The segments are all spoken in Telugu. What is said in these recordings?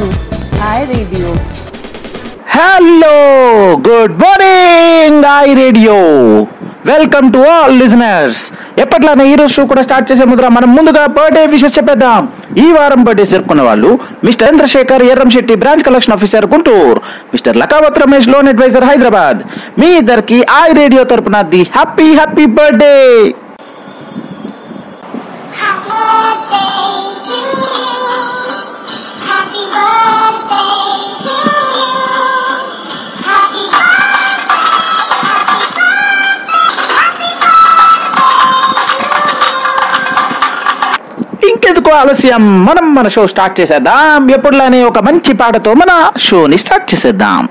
to Hi hello good morning I radio welcome to all listeners ఎప్పట్లానే ఈ రోజు కూడా స్టార్ట్ చేసే ముద్ర మనం ముందుగా బర్త్డే విషెస్ చెప్పేద్దాం. ఈ వారం బర్త్డే జరుపుకున్న వాళ్ళు Mister Chandrashekar Erramsetti branch collection officer Guntur. Mister Lakavath Ramesh loan adviser Hyderabad. మీ ఇద్దరికి ఐ రేడియో తరపున ది హ్యాపీ హ్యాపీ బర్త్డే ఇంకెందుకు ఆలస్యం? మనం మన షో స్టార్ట్ చేసేద్దాం. ఎప్పుడులానే ఒక మంచి పాటతో మన షోని స్టార్ట్ చేసేద్దాం.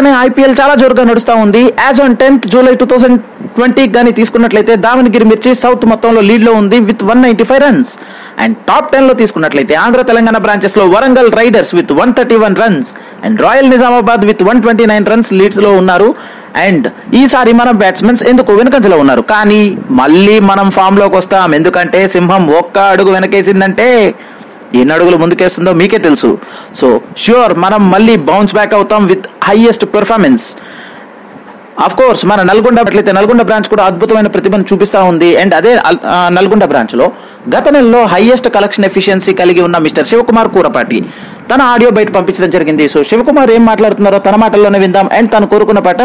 ఎప్పట్లానే ఐపీఎల్ చాలా జోరుగా నడుస్తూ ఉంది. As on tenth July two thousand twenty కానీ తీసుకున్నట్లయితే దావణగిరి మిర్చి సౌత్ మొత్తంలో లీడ్లో ఉంది with one ninety five runs and top టెన్లో తీసుకున్నట్లయితే Andhra Telangana బ్రాంచెస్లో Warangal riders with one thirty one runs and royal Nizamabad with one twenty nine runs లీడ్స్లో ఉన్నారు. అండ్ ఈసారి మన బ్యాట్స్మెన్స్ ఎందుకు వెనుకంజలో ఉన్నారు? కానీ మళ్ళీ మనం ఫామ్లోకి వస్తాం. ఎందుకంటే సింహం ఒక్క అడుగు వెనకేసిందంటే ఎన్ని అడుగులు ముందుకేస్తుందో మీకే తెలుసు. సో ష్యూర్ మనం మళ్ళీ బౌన్స్ బ్యాక్ అవుతాం with highest performance of course మన నల్గొండ అట్లయితే నల్గొండ బ్రాంచ్ కూడా అద్భుతమైన ప్రతిభను చూపిస్తా ఉంది. అండ్ అదే నల్గొండ బ్రాంచ్లో గత నెలలో హైయెస్ట్ కలెక్షన్ ఎఫిషియన్సీ కలిగి ఉన్న మిస్టర్ శివకుమార్ కూరపాటి తన ఆడియో బయట పంపించడం జరిగింది. సో శివకుమార్ ఏం మాట్లాడుతున్నారో తన మాటల్లోనే విందాం. అండ్ తను కోరుకున్న పాట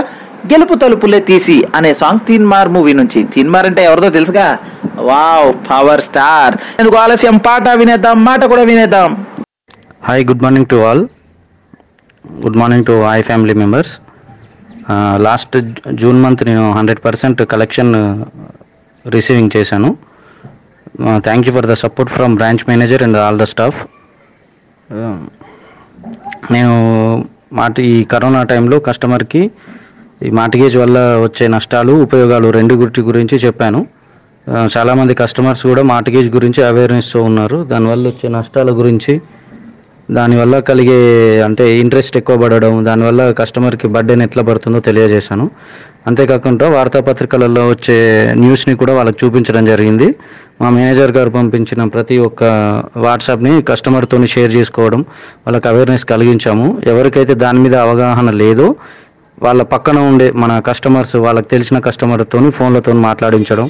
గెలుపు తలుపులే తీసి అనే సాంగ్ తీన్మార్ మూవీ నుంచి. తీన్మార్ అంటే ఎవరిదో తెలుసుగా? Wow power star. ఎందుకు ఆలస్యం? పాట వినేద్దాం మాట కూడా వినేద్దాం. Hi good morning to all good morning to hi family members last June month నేను హండ్రెడ్ పర్సెంట్ కలెక్షన్ రిసీవింగ్ చేశాను. Thank you for the support from branch manager and all the staff నేను మాట ఈ కరోనా టైంలో కస్టమర్కి ఈ మార్టిగేజ్ వల్ల వచ్చే నష్టాలు ఉపయోగాలు రెండు గురి గురించి చెప్పాను. చాలామంది కస్టమర్స్ కూడా మార్టిగేజ్ గురించి అవేర్నెస్తో ఉన్నారు. దానివల్ల వచ్చే నష్టాల గురించి దానివల్ల కలిగే అంటే ఇంట్రెస్ట్ ఎక్కువ పడడం దానివల్ల కస్టమర్కి బర్డెన్ ఎట్లా పడుతుందో తెలియజేశాను. అంతేకాకుండా వార్తాపత్రికలలో వచ్చే న్యూస్ని కూడా వాళ్ళకి చూపించడం జరిగింది. మా మేనేజర్ గారు పంపించిన ప్రతి ఒక్క వాట్సాప్ని కస్టమర్తో షేర్ చేసుకోవడం వాళ్ళకి అవేర్నెస్ కలిగించాము. ఎవరికైతే దాని మీద అవగాహన లేదో వాళ్ళ పక్కన ఉండే మన కస్టమర్స్ వాళ్ళకి తెలిసిన కస్టమర్తో ఫోన్లతో మాట్లాడించడం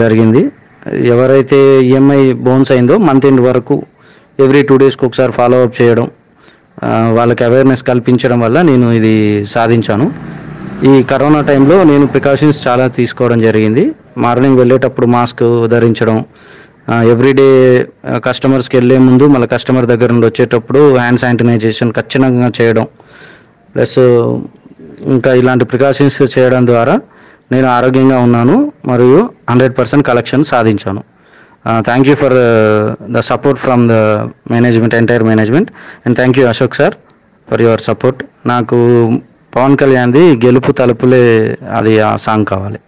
జరిగింది. ఎవరైతే ఈఎంఐ బౌన్స్ అయిందో మంత్ ఎండ్ వరకు ఎవ్రీ టూ డేస్కి ఒకసారి ఫాలో అప్ చేయడం వాళ్ళకి అవేర్నెస్ కల్పించడం వల్ల నేను ఇది సాధించాను. ఈ కరోనా టైంలో నేను ప్రికాషన్స్ చాలా తీసుకోవడం జరిగింది. మార్నింగ్ వెళ్ళేటప్పుడు మాస్క్ ధరించడం ఎవ్రీడే కస్టమర్స్కి వెళ్ళే ముందు మళ్ళీ కస్టమర్ దగ్గర నుండి వచ్చేటప్పుడు హ్యాండ్ శానిటైజేషన్ ఖచ్చితంగా చేయడం ప్లస్ ఇంకా ఇలాంటి ప్రికాషన్స్ చేయడం ద్వారా నేను ఆరోగ్యంగా ఉన్నాను మరియు హండ్రెడ్ పర్సెంట్ కలెక్షన్ సాధించాను. Thank you for the support from the management entire management and thank you Ashok sir for your support నాకు పవన్ కళ్యాణ్ది గెలుపు తలుపులే అది ఆ సాంగ్ కావాలి.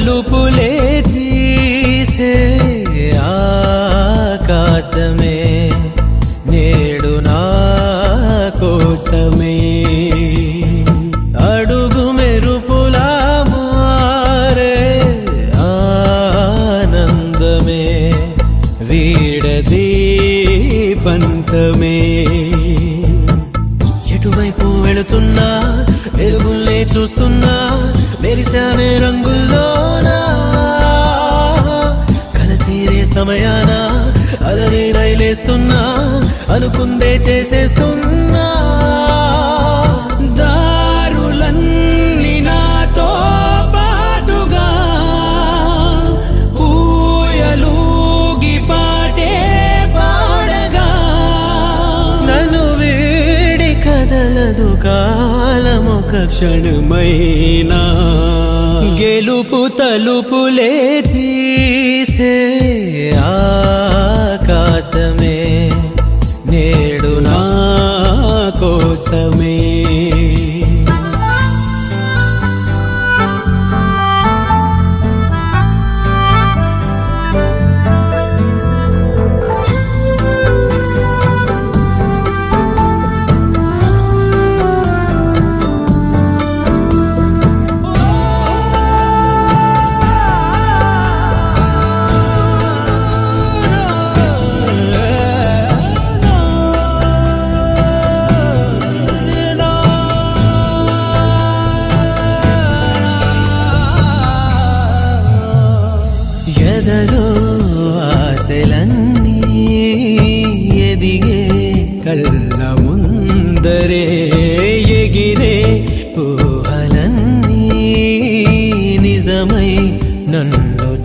గెలుపు అనుకుందే చేసేస్తున్నా. దారులన్నీ నాతో పాటుగా ఊయలూగి పాటే పాడగా. నన్ను వీడి కదలదు కాలమొక క్షణమైనా. గెలుపు తలుపులే తీసే ఆకాశమే. serve me.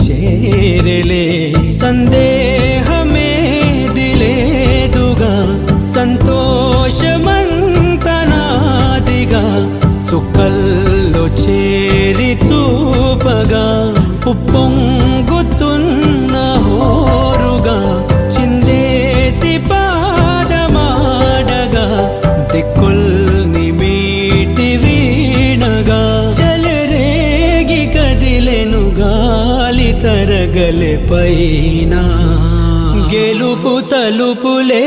చేరలే. సందేహమే దిలేదుగా సంతోషమంతనాదిగా చుక్కల్లో చేరి చూపగా ఉప్పొంగు పైన గెలుపు తలుపులే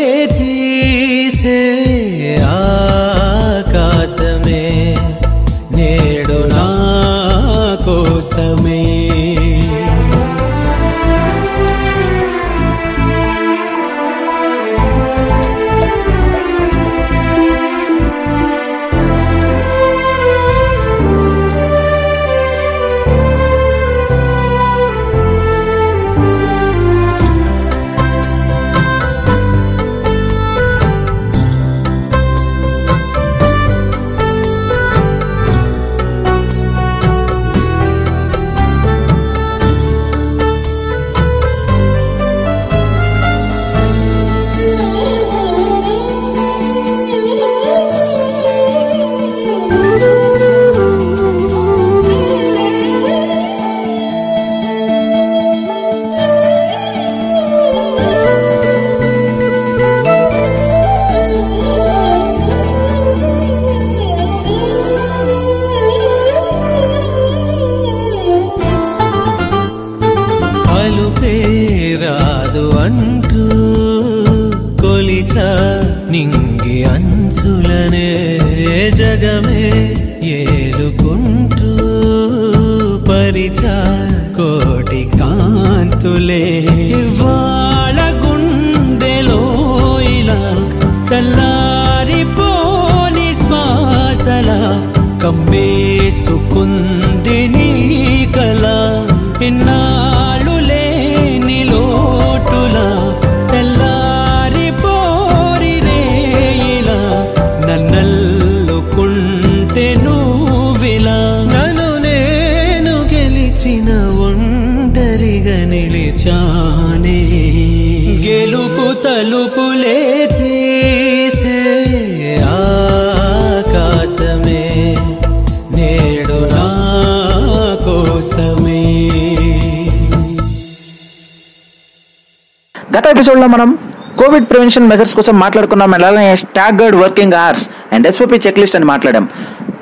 ఎపిసోడ్లో మనం కోవిడ్ ప్రివెన్షన్ మెజర్స్ కోసం మాట్లాడుకున్నాం. అలాగే అలానే staggered working hours and SOP check list అని మాట్లాడాం.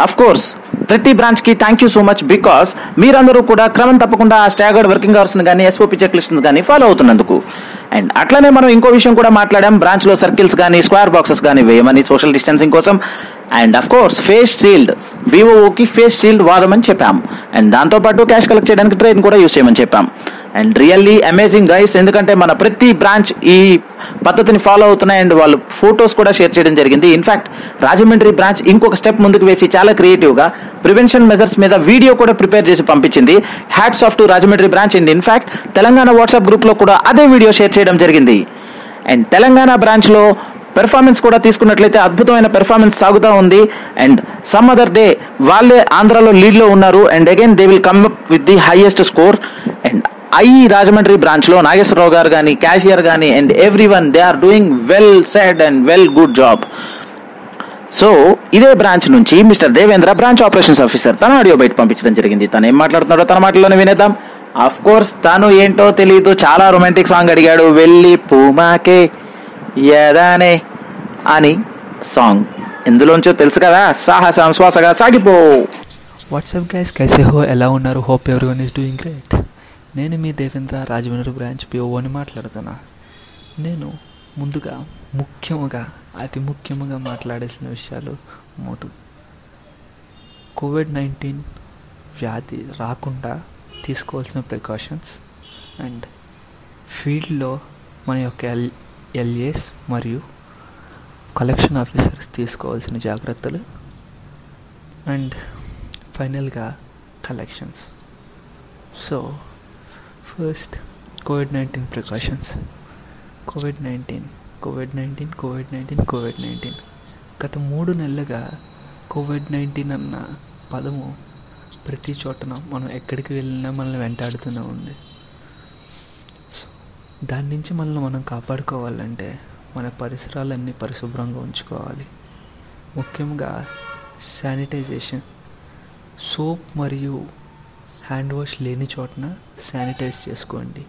అఫ్ కోర్స్ ప్రతి బ్రాంచ్కి thank you so much because మీరందరూ కూడా క్రమం తప్పకుండా ఆ స్టాగర్డ్ వర్కింగ్ అవర్స్ కానీ ఎస్ఓపి చెక్ లిస్ట్ కానీ ఫాలో అవుతున్నందుకు. అండ్ అట్లనే మనం ఇంకో విషయం కూడా మాట్లాడాం. బ్రాంచ్లో సర్కిల్స్ కానీ స్క్వేర్ బాక్సెస్ కానీ వేయమని సోషల్ డిస్టెన్సింగ్ కోసం. And of course face shield బీఓఓకి face shield వాడమని చెప్పాం. అండ్ దాంతోపాటు క్యాష్ కలెక్ట్ చేయడానికి ట్రైన్ కూడా యూస్ చేయమని చెప్పాం. అండ్ రియల్లీ అమేజింగ్ గైస్ ఎందుకంటే మన ప్రతి బ్రాంచ్ ఈ పద్ధతిని ఫాలో అవుతున్నాయి అండ్ వాళ్ళు ఫొటోస్ కూడా షేర్ చేయడం జరిగింది. ఇన్ఫాక్ట్ రాజమండ్రి బ్రాంచ్ ఇంకొక స్టెప్ ముందుకు వేసి చాలా క్రియేటివ్గా ప్రివెన్షన్ మెజర్స్ మీద వీడియో కూడా ప్రిపేర్ చేసి పంపించింది. Hats off to Rajahmundry branch and in fact Telangana WhatsApp గ్రూప్లో కూడా అదే వీడియో షేర్ చేయడం జరిగింది. అండ్ తెలంగాణ బ్రాంచ్లో పెర్ఫార్మెన్స్ కూడా తీసుకున్నట్లయితే అద్భుతమైన పెర్ఫార్మెన్స్ సాగుతూ ఉంది. అండ్ సమ్ అదర్ డే వాళ్ళే ఆంధ్రాలో లీడ్లో ఉన్నారు. And again they will come up with the highest score and I Rajahmundry బ్రాంచ్లో నాగేశ్వరరావు గారు కానీ క్యాషియర్ కానీ and every one they are doing well said and well good job so ఇదే బ్రాంచ్ నుంచి Mr Devendra branch operations officer తన ఆడియో బయట పంపించడం జరిగింది. తను ఏం మాట్లాడుతున్నాడో తన మాటల్లోనే వినేద్దాం. అఫ్ కోర్స్ తను ఏంటో తెలియదు చాలా రొమాంటిక్ సాంగ్ అడిగాడు. వెళ్ళి పూమాకే ఎదానే అని సాంగ్ ఎందులోంచో తెలుసు కదా? సాహసం శ్వాసగా సాగిపో. వాట్సాప్ గైస్ కైసే హో ఎలా ఉన్నారు? హోప్ ఎవరి వన్ ఈస్ డూయింగ్ గ్రేట్ నేను మీ దేవేంద్ర రాజమండ్రి బ్రాంచ్ పిఓని మాట్లాడుతున్నా. నేను ముందుగా ముఖ్యముగా అతి ముఖ్యముగా మాట్లాడాల్సిన విషయాలు మూడు. కోవిడ్ నైన్టీన్ వ్యాధి రాకుండా తీసుకోవాల్సిన ప్రికాషన్స్ అండ్ ఫీల్డ్లో మన యొక్క ఎల్ ఎల్ఏస్ మరియు కలెక్షన్ ఆఫీసర్స్ తీసుకోవాల్సిన జాగ్రత్తలు అండ్ ఫైనల్గా collections. So first COVID nineteen precautions COVID nineteen COVID nineteen COVID nineteen COVID nineteen గత మూడు నెలలుగా కోవిడ్ నైన్టీన్ అన్న పదము ప్రతి చోటన మనం ఎక్కడికి వెళ్ళినా మనల్ని వెంటాడుతూనే ఉంది. సో దాని నుంచి మనల్ని మనం కాపాడుకోవాలంటే మన పరిసరాలన్నీ పరిశుభ్రంగా ఉంచుకోవాలి. ముఖ్యంగా శానిటైజేషన్ సోప్ మరియు హ్యాండ్ వాష్ లేని చోటన శానిటైజ్ చేసుకోండి.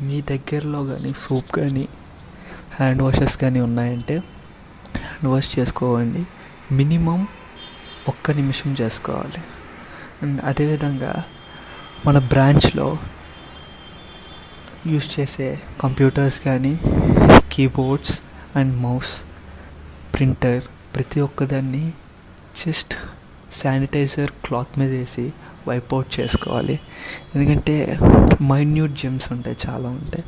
మీ దగ్గరలో కానీ సోప్ కానీ హ్యాండ్ వాషెస్ కానీ ఉన్నాయంటే హ్యాండ్ వాష్ చేసుకోవండి. మినిమం ఒక్క నిమిషం చేసుకోవాలి. అండ్ అదేవిధంగా మన బ్రాంచ్లో యూస్ చేసే కంప్యూటర్స్ కానీ కీబోర్డ్స్ అండ్ మౌస్ ప్రింటర్ ప్రతి ఒక్కదాన్ని జస్ట్ శానిటైజర్ క్లాత్ మీద వేసి వైపౌట్ చేసుకోవాలి. ఎందుకంటే మైన్యూట్ జిమ్స్ ఉంటాయి చాలా ఉంటాయి.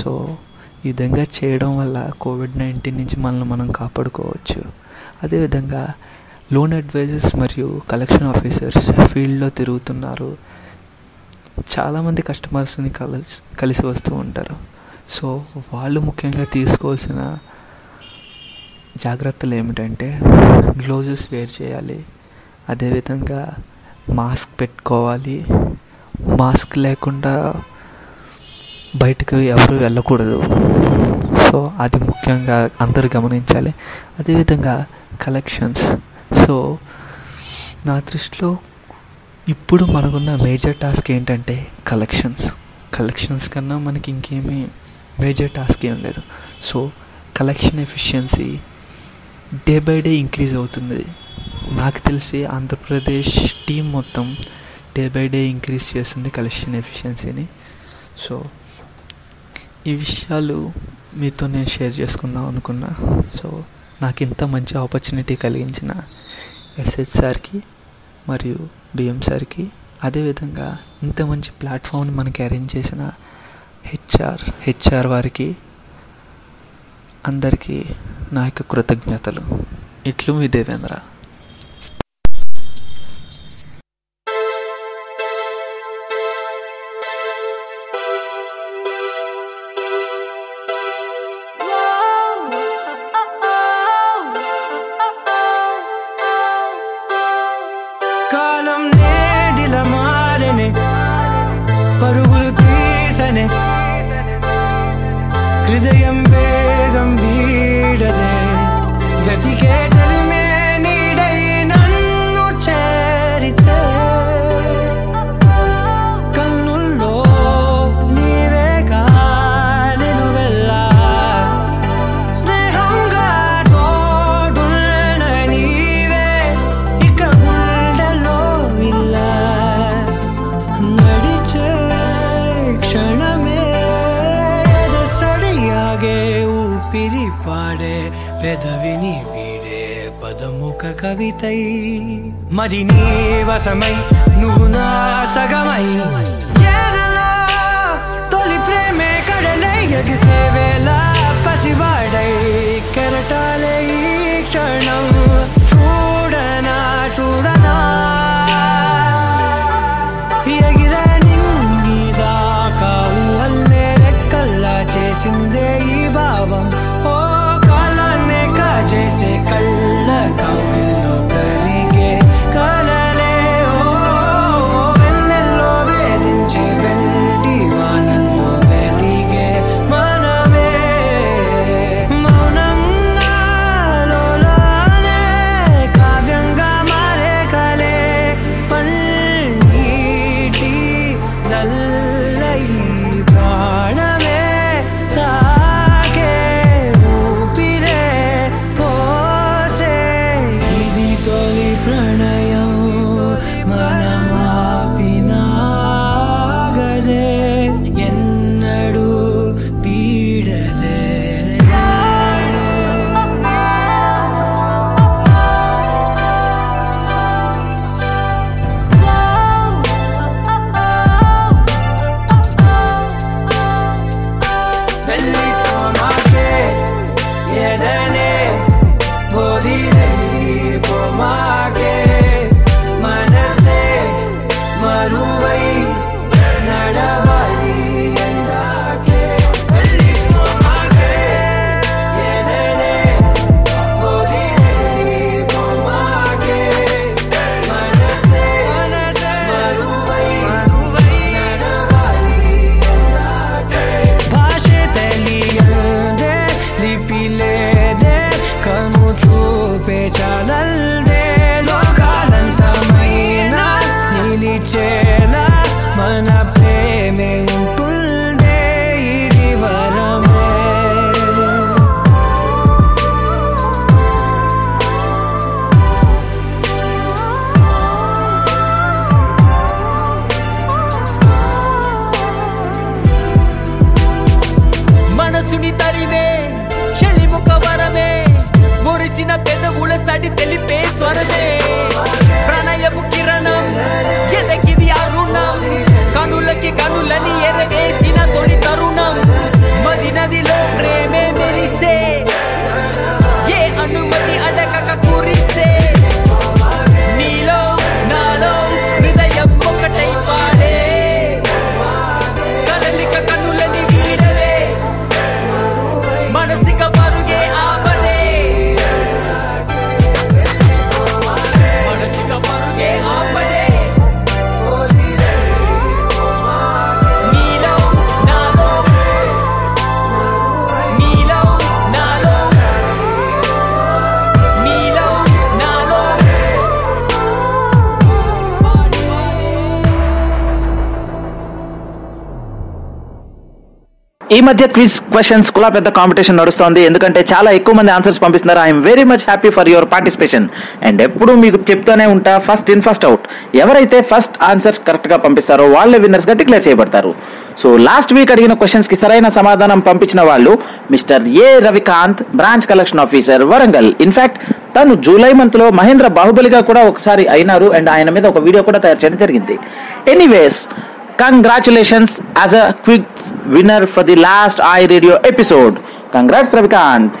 సో ఈ విధంగా చేయడం వల్ల కోవిడ్ నైన్టీన్ నుంచి మనల్ని మనం కాపాడుకోవచ్చు. అదేవిధంగా లోన్ అడ్వైజర్స్ మరియు కలెక్షన్ ఆఫీసర్స్ ఫీల్డ్లో తిరుగుతున్నారు. చాలామంది కస్టమర్స్ని కలిసి కలిసి వస్తూ ఉంటారు. సో వాళ్ళు ముఖ్యంగా తీసుకోవాల్సిన జాగ్రత్తలు ఏమిటంటే గ్లోజెస్ వేర్ చేయాలి. అదేవిధంగా మాస్క్ పెట్టుకోవాలి. మాస్క్ లేకుండా బయటకు ఎవరు వెళ్ళకూడదు. సో అది ముఖ్యంగా అందరూ గమనించాలి. అదేవిధంగా కలెక్షన్స్ సో నా దృష్టిలో ఇప్పుడు మనకున్న మేజర్ టాస్క్ ఏంటంటే కలెక్షన్స్ కలెక్షన్స్ కన్నా మనకి ఇంకేమీ మేజర్ టాస్క్ ఏం లేదు. So collection efficiency day by day increase అవుతుంది. నాకు తెలిసి ఆంధ్రప్రదేశ్ టీం మొత్తం డే బై డే ఇంక్రీజ్ చేస్తుంది కలెక్షన్ ఎఫిషియన్సీని. సో ఈ విషయాలు మీతో నేను షేర్ చేసుకుందాం అనుకున్నా. సో నాకు ఇంత మంచి ఆపర్చునిటీ కలిగించిన ఎస్హెచ్ సార్కి మరియు బిఎం సార్కి అదేవిధంగా ఇంత మంచి ప్లాట్ఫామ్ని మనకి అరేంజ్ చేసిన హెచ్ఆర్ హెచ్ఆర్ వారికి అందరికీ నా యొక్క కృతజ్ఞతలు. ఇట్లు మీ దేవేంద్ర. పెదవిని వీడే పదముఖ కవితై. మరి నీ వశమై నువ్వు నా సగమై. తొలి ప్రేమే కడలై ఎగిసే వేళ పసివాడై. కెరటాలే క్షణం చూడనా చూడనా. ఈ మధ్య క్విజ్ క్వశ్చన్స్ కూడా పెద్ద కాంపిటీషన్ నడుస్తోంది. ఎందుకంటే చాలా ఎక్కువ మంది ఆన్సర్స్ పంపిస్తున్నారు. I'm very much happy for your participation and ఎప్పుడు మీకు చెప్తూనే ఉంటా ఫస్ట్ ఇన్ ఫస్ట్ అవుట్ ఎవరైతే ఫస్ట్ ఆన్సర్స్ కరెక్ట్గా పంపిస్తారో వాళ్ళే విన్నర్స్గా డిక్లేర్ చేయబడతారు. సో లాస్ట్ వీక్ అడిగిన క్వశ్చన్స్కి సరైన సమాధానం పంపించిన వాళ్ళు Mr A Ravikanth branch collection officer Warangal in fact తను జూలై మంత్లో మహేంద్ర బాహుబలిగా కూడా ఒకసారి అయినారు. అండ్ ఆయన మీద ఒక వీడియో కూడా తయారు చేయడం జరిగింది. Anyways congratulations as a quick winner for the last I radio episode congrats Ravikanth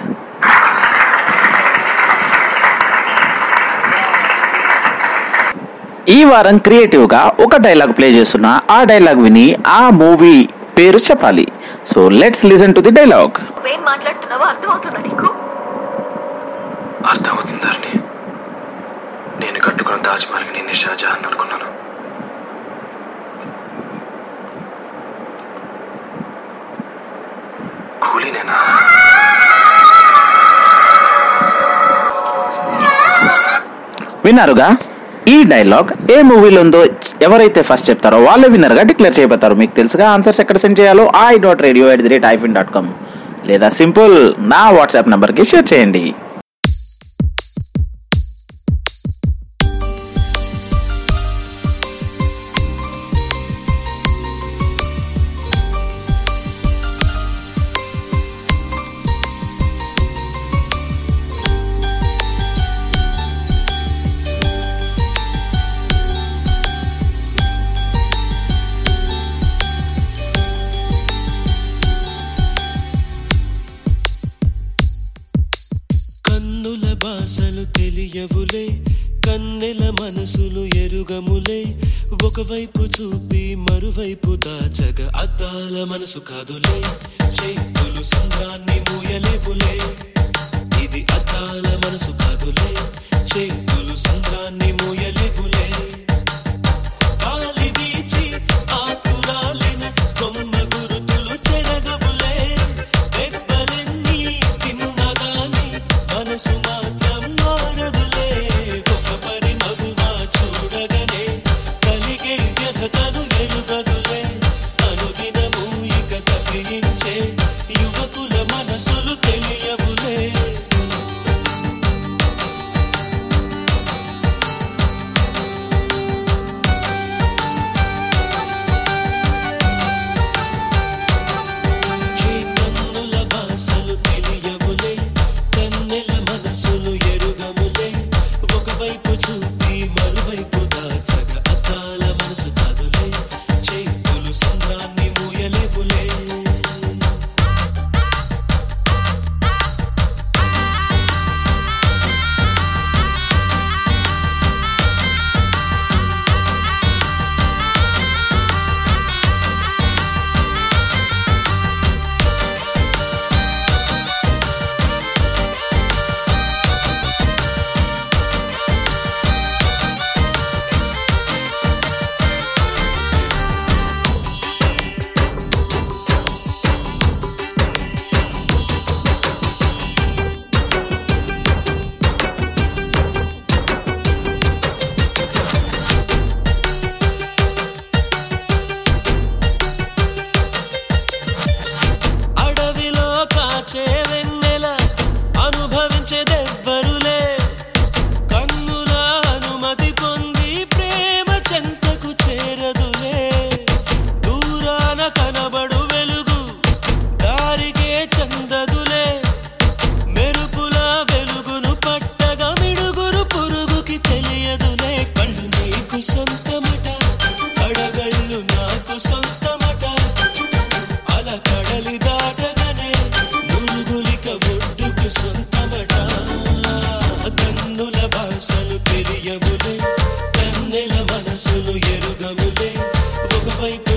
ఈ వారం క్రియేటివ్గా ఒక డైలాగ్ ప్లే చేస్తున్నా ఆ డైలాగ్ విని ఆ మూవీ పేరు చెప్పాలి. So let's listen to the dialogue మాట్లాడుతున్నావో అర్థమవుతుందా నీకు? అర్థమవుతుంది ధరణి నేను కట్టుకున్న తాజ్మహల్కి నేను షాజహాన్ అనుకున్నాను. కూలీనేనా విన్నారుగా? ఈ డైలాగ్ ఏ మూవీలో ఉందో ఎవరైతే ఫస్ట్ చెప్తారో వాళ్ళే విన్నర్గా డిక్లేర్ చేయబోతారు మీకు తెలుసుగా ఆన్సర్స్ ఎక్కడ సెండ్ చేయాలో? I dot radio at the rate iFin dot com లేదా సింపుల్ నా వాట్సాప్ నెంబర్కి షేర్ చేయండి. ఎరుగవుదే ఒకవైపు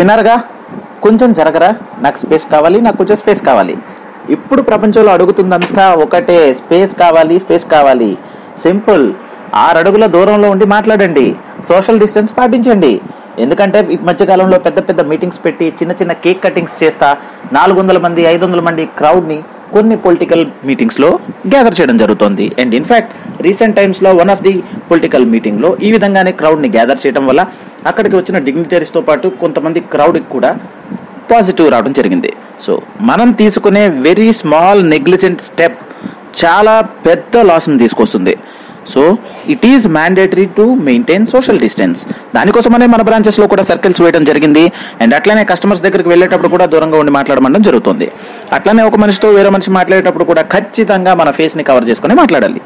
విన్నారుగా? కొంచెం జరగరా? నాకు స్పేస్ కావాలి నాకు కొంచెం స్పేస్ కావాలి. ఇప్పుడు ప్రపంచంలో అడుగుతుందంతా ఒకటే స్పేస్ కావాలి స్పేస్ కావాలి. సింపుల్. ఆరు అడుగుల దూరంలో ఉండి మాట్లాడండి. సోషల్ డిస్టెన్స్ పాటించండి. ఎందుకంటే ఈ మధ్యకాలంలో పెద్ద పెద్ద మీటింగ్స్ పెట్టి చిన్న చిన్న కేక్ కటింగ్స్ చేస్తా నాలుగు వందల మంది ఐదు వందల మంది క్రౌడ్ని కొన్ని పొలిటికల్ మీటింగ్స్లో గ్యాదర్ చేయడం జరుగుతుంది. అండ్ ఇన్ఫాక్ట్ రీసెంట్ టైమ్స్లో వన్ ఆఫ్ ది పొలిటికల్ మీటింగ్లో ఈ విధంగానే క్రౌడ్ని గ్యాదర్ చేయడం వల్ల అక్కడికి వచ్చిన డిగ్నిటరీస్తో పాటు కొంతమంది క్రౌడ్కి కూడా పాజిటివ్ రావడం జరిగింది. సో మనం తీసుకునే వెరీ స్మాల్ నెగ్లిజెంట్ స్టెప్ చాలా పెద్ద లాస్ని తీసుకొస్తుంది. So it is mandatory to maintain social distance దానికోసమనే మన బ్రాంచెస్లో కూడా సర్కిల్స్ వేయడం జరిగింది. అండ్ అట్లనే కస్టమర్స్ దగ్గరికి వెళ్ళేటప్పుడు కూడా దూరంగా ఉండి మాట్లాడమనడం జరుగుతుంది. అట్లనే ఒక మనిషితో వేరే మనిషి మాట్లాడేటప్పుడు కూడా ఖచ్చితంగా మన ఫేస్ని కవర్ చేసుకొని మాట్లాడాలి.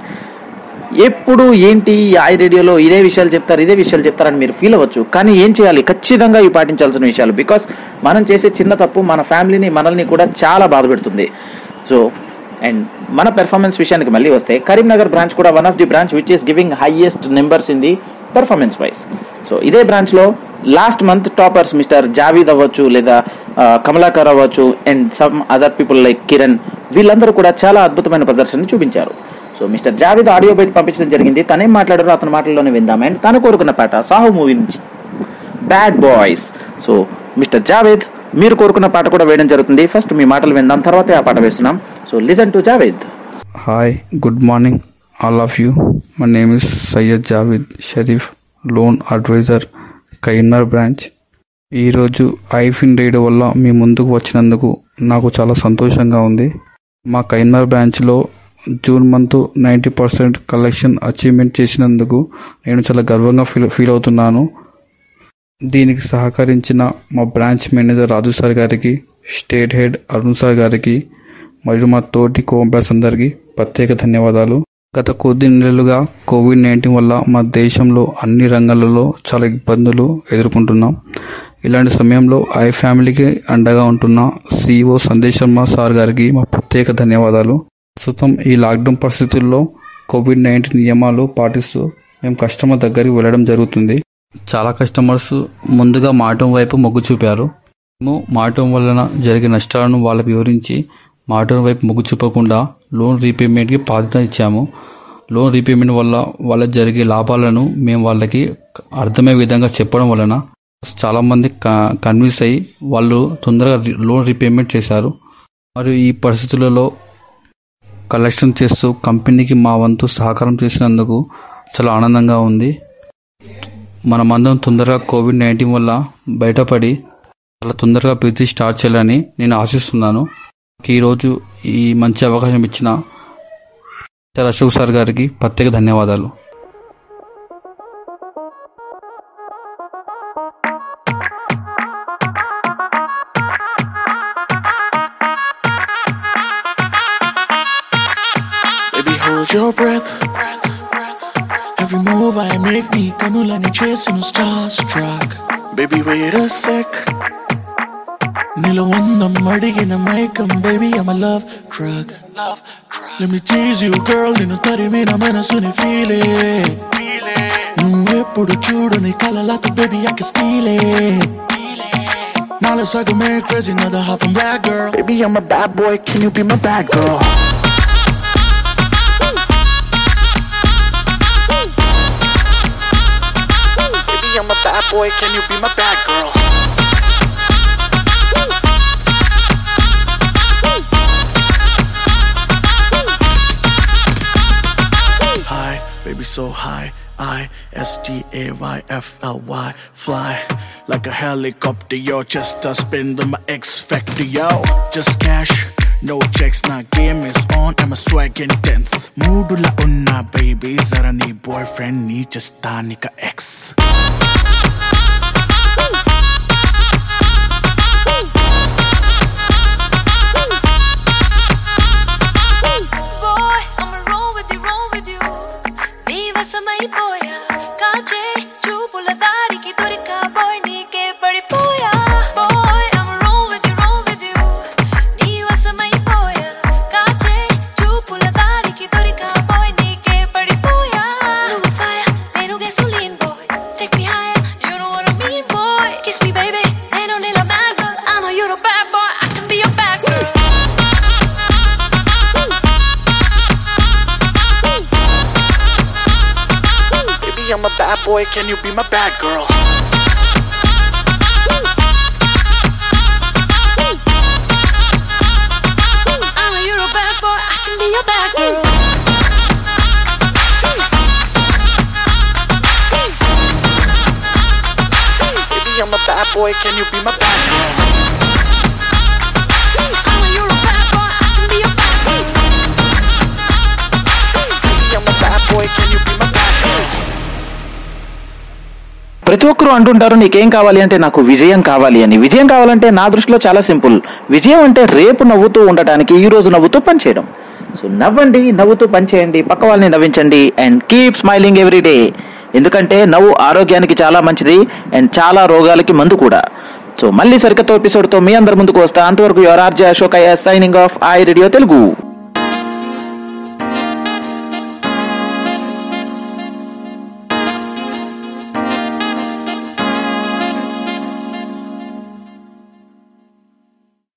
ఎప్పుడు ఏంటి ఈ ఐ రేడియోలో ఇదే విషయాలు చెప్తారు ఇదే విషయాలు చెప్తారని మీరు ఫీల్ అవ్వచ్చు. కానీ ఏం చేయాలి? ఖచ్చితంగా ఇవి పాటించాల్సిన విషయాలు. బికాస్ మనం చేసే చిన్న తప్పు మన ఫ్యామిలీని మనల్ని కూడా చాలా బాధ పెడుతుంది. సో అండ్ మన పెర్ఫార్మెన్స్ విషయానికి మళ్ళీ వస్తే కరీంనగర్ బ్రాంచ్ కూడా one of the branch which is giving highest numbers in the performance wise so ఇదే బ్రాంచ్లో last month toppers Mr Javeed అవ్వచ్చు లేదా కమలాకర్ అవ్వచ్చు and some other people like Kiran వీళ్ళందరూ కూడా చాలా అద్భుతమైన ప్రదర్శన చూపించారు. సో మిస్టర్ జావీద్ ఆడియో బయట పంపించడం జరిగింది. తనేం మాట్లాడారో అతని మాటల్లోనే విందాం. అండ్ తను కోరుకున్న పాట సాహు మూవీ నుంచి. Bad boys so Mr Javed మీరు కోరుకున్న పాట కూడా వేయడం జరుగుతుంది. ఫస్ట్ మీ మాటలు విందాం తర్వాతే ఆ పాట వేస్తున్నాం. So listen to Javed hi good morning all of you my name is Syed Javed Sharif loan adviser Kainar branch ఈరోజు ఐఫిన్ రేడియో వల్ల మీ ముందుకు వచ్చినందుకు నాకు చాలా సంతోషంగా ఉంది. మా కైనర్ బ్రాంచ్లో June month ninety percent collection achievement చేసినందుకు నేను చాలా గర్వంగా ఫీల్ ఫీల్ అవుతున్నాను. దీనికి సహకరించిన మా బ్రాంచ్ మేనేజర్ రాజు సార్ గారికి స్టేట్ హెడ్ అరుణ్ సార్ గారికి మరియు మా తోటి కోంప్లాస్ అందరికీ ప్రత్యేక ధన్యవాదాలు. గత కొద్ది నెలలుగా కోవిడ్ నైన్టీన్ వల్ల మా దేశంలో అన్ని రంగాలలో చాలా ఇబ్బందులు ఎదుర్కొంటున్నాం. ఇలాంటి సమయంలో ఐ ఫ్యామిలీకి అండగా ఉంటున్న సిఇఓ సందేశ్ శర్మ సార్ గారికి మా ప్రత్యేక ధన్యవాదాలు. ప్రస్తుతం ఈ లాక్డౌన్ పరిస్థితుల్లో కోవిడ్ నైన్టీన్ నియమాలు పాటిస్తూ మేము కస్టమర్ దగ్గరికి వెళ్ళడం జరుగుతుంది. చాలా కస్టమర్స్ ముందుగా మాటం వైపు మొగ్గు చూపారు. మేము మాటం వలన జరిగే నష్టాలను వాళ్ళకి వివరించి మాటం వైపు మొగ్గు చూపకుండా లోన్ రీపేమెంట్కి బాధ్యత ఇచ్చాము. లోన్ రీపేమెంట్ వల్ల వాళ్ళకి జరిగే లాభాలను మేము వాళ్ళకి అర్థమయ్యే విధంగా చెప్పడం వలన చాలామంది కన్విన్స్ అయ్యి వాళ్ళు తొందరగా లోన్ రీపేమెంట్ చేశారు. మరియు ఈ పరిస్థితులలో కలెక్షన్ చేస్తూ కంపెనీకి మా వంతు సహకారం చేసినందుకు చాలా ఆనందంగా ఉంది. మనమందరం తొందరగా కోవిడ్ నైన్టీన్ వల్ల బయటపడి చాలా తొందరగా ప్రీతి స్టార్ట్ చేయాలని నేను ఆశిస్తున్నాను ఈరోజు ఈ మంచి అవకాశం ఇచ్చిన సార్ అశోక్ సార్ గారికి ప్రత్యేక ధన్యవాదాలు hold your breath. కనులని చేసిన starstruck. Baby, wait a sec. నీలో ఉందం అడిగిన మైకం baby, I'm a love drug. Let me tease you, girl. నిన్ను తరిమిన మనసుని feel it. నువ్వెప్పుడు చూడని కలలకు baby, I can steal it. నాలో సగమే crazy, another half I'm black girl. Baby, I'm a bad boy. Can you be my bad girl? Boy. Can you be my bad girl? High, baby, so high. I S T A Y F L Y, fly like a helicopter. Yo, just a spin with my X factor. Yo, just cash. No checks, నా game is on, I'm a swag intense. మూడులా ఉన్నా baby, జర నీ boyfriend నీ చేస్తానిక X. Boy, I'm a bad boy, can you be my bad girl? I know you're a bad boy, I can be your bad girl. Baby, I'm a bad boy, can you be my bad girl? ప్రతి ఒక్కరూ అంటుంటారు నీకేం కావాలి అంటే నాకు విజయం కావాలి అని. విజయం కావాలంటే నా దృష్టిలో చాలా సింపుల్. విజయం అంటే రేపు నవ్వుతూ ఉండటానికి ఈ రోజు నవ్వుతూ పనిచేయడం. సో నవ్వండి నవ్వుతూ పనిచేయండి పక్క వాళ్ళని నవ్వించండి and keep smiling every day ఎందుకంటే నవ్వు ఆరోగ్యానికి చాలా మంచిది అండ్ చాలా రోగాలకి మందు కూడా. సో మళ్ళీ సరికొత్త ఎపిసోడ్తో మీ అందరి ముందుకు వస్తా. అంతవరకు your RJ Ashok signing off I radio Telugu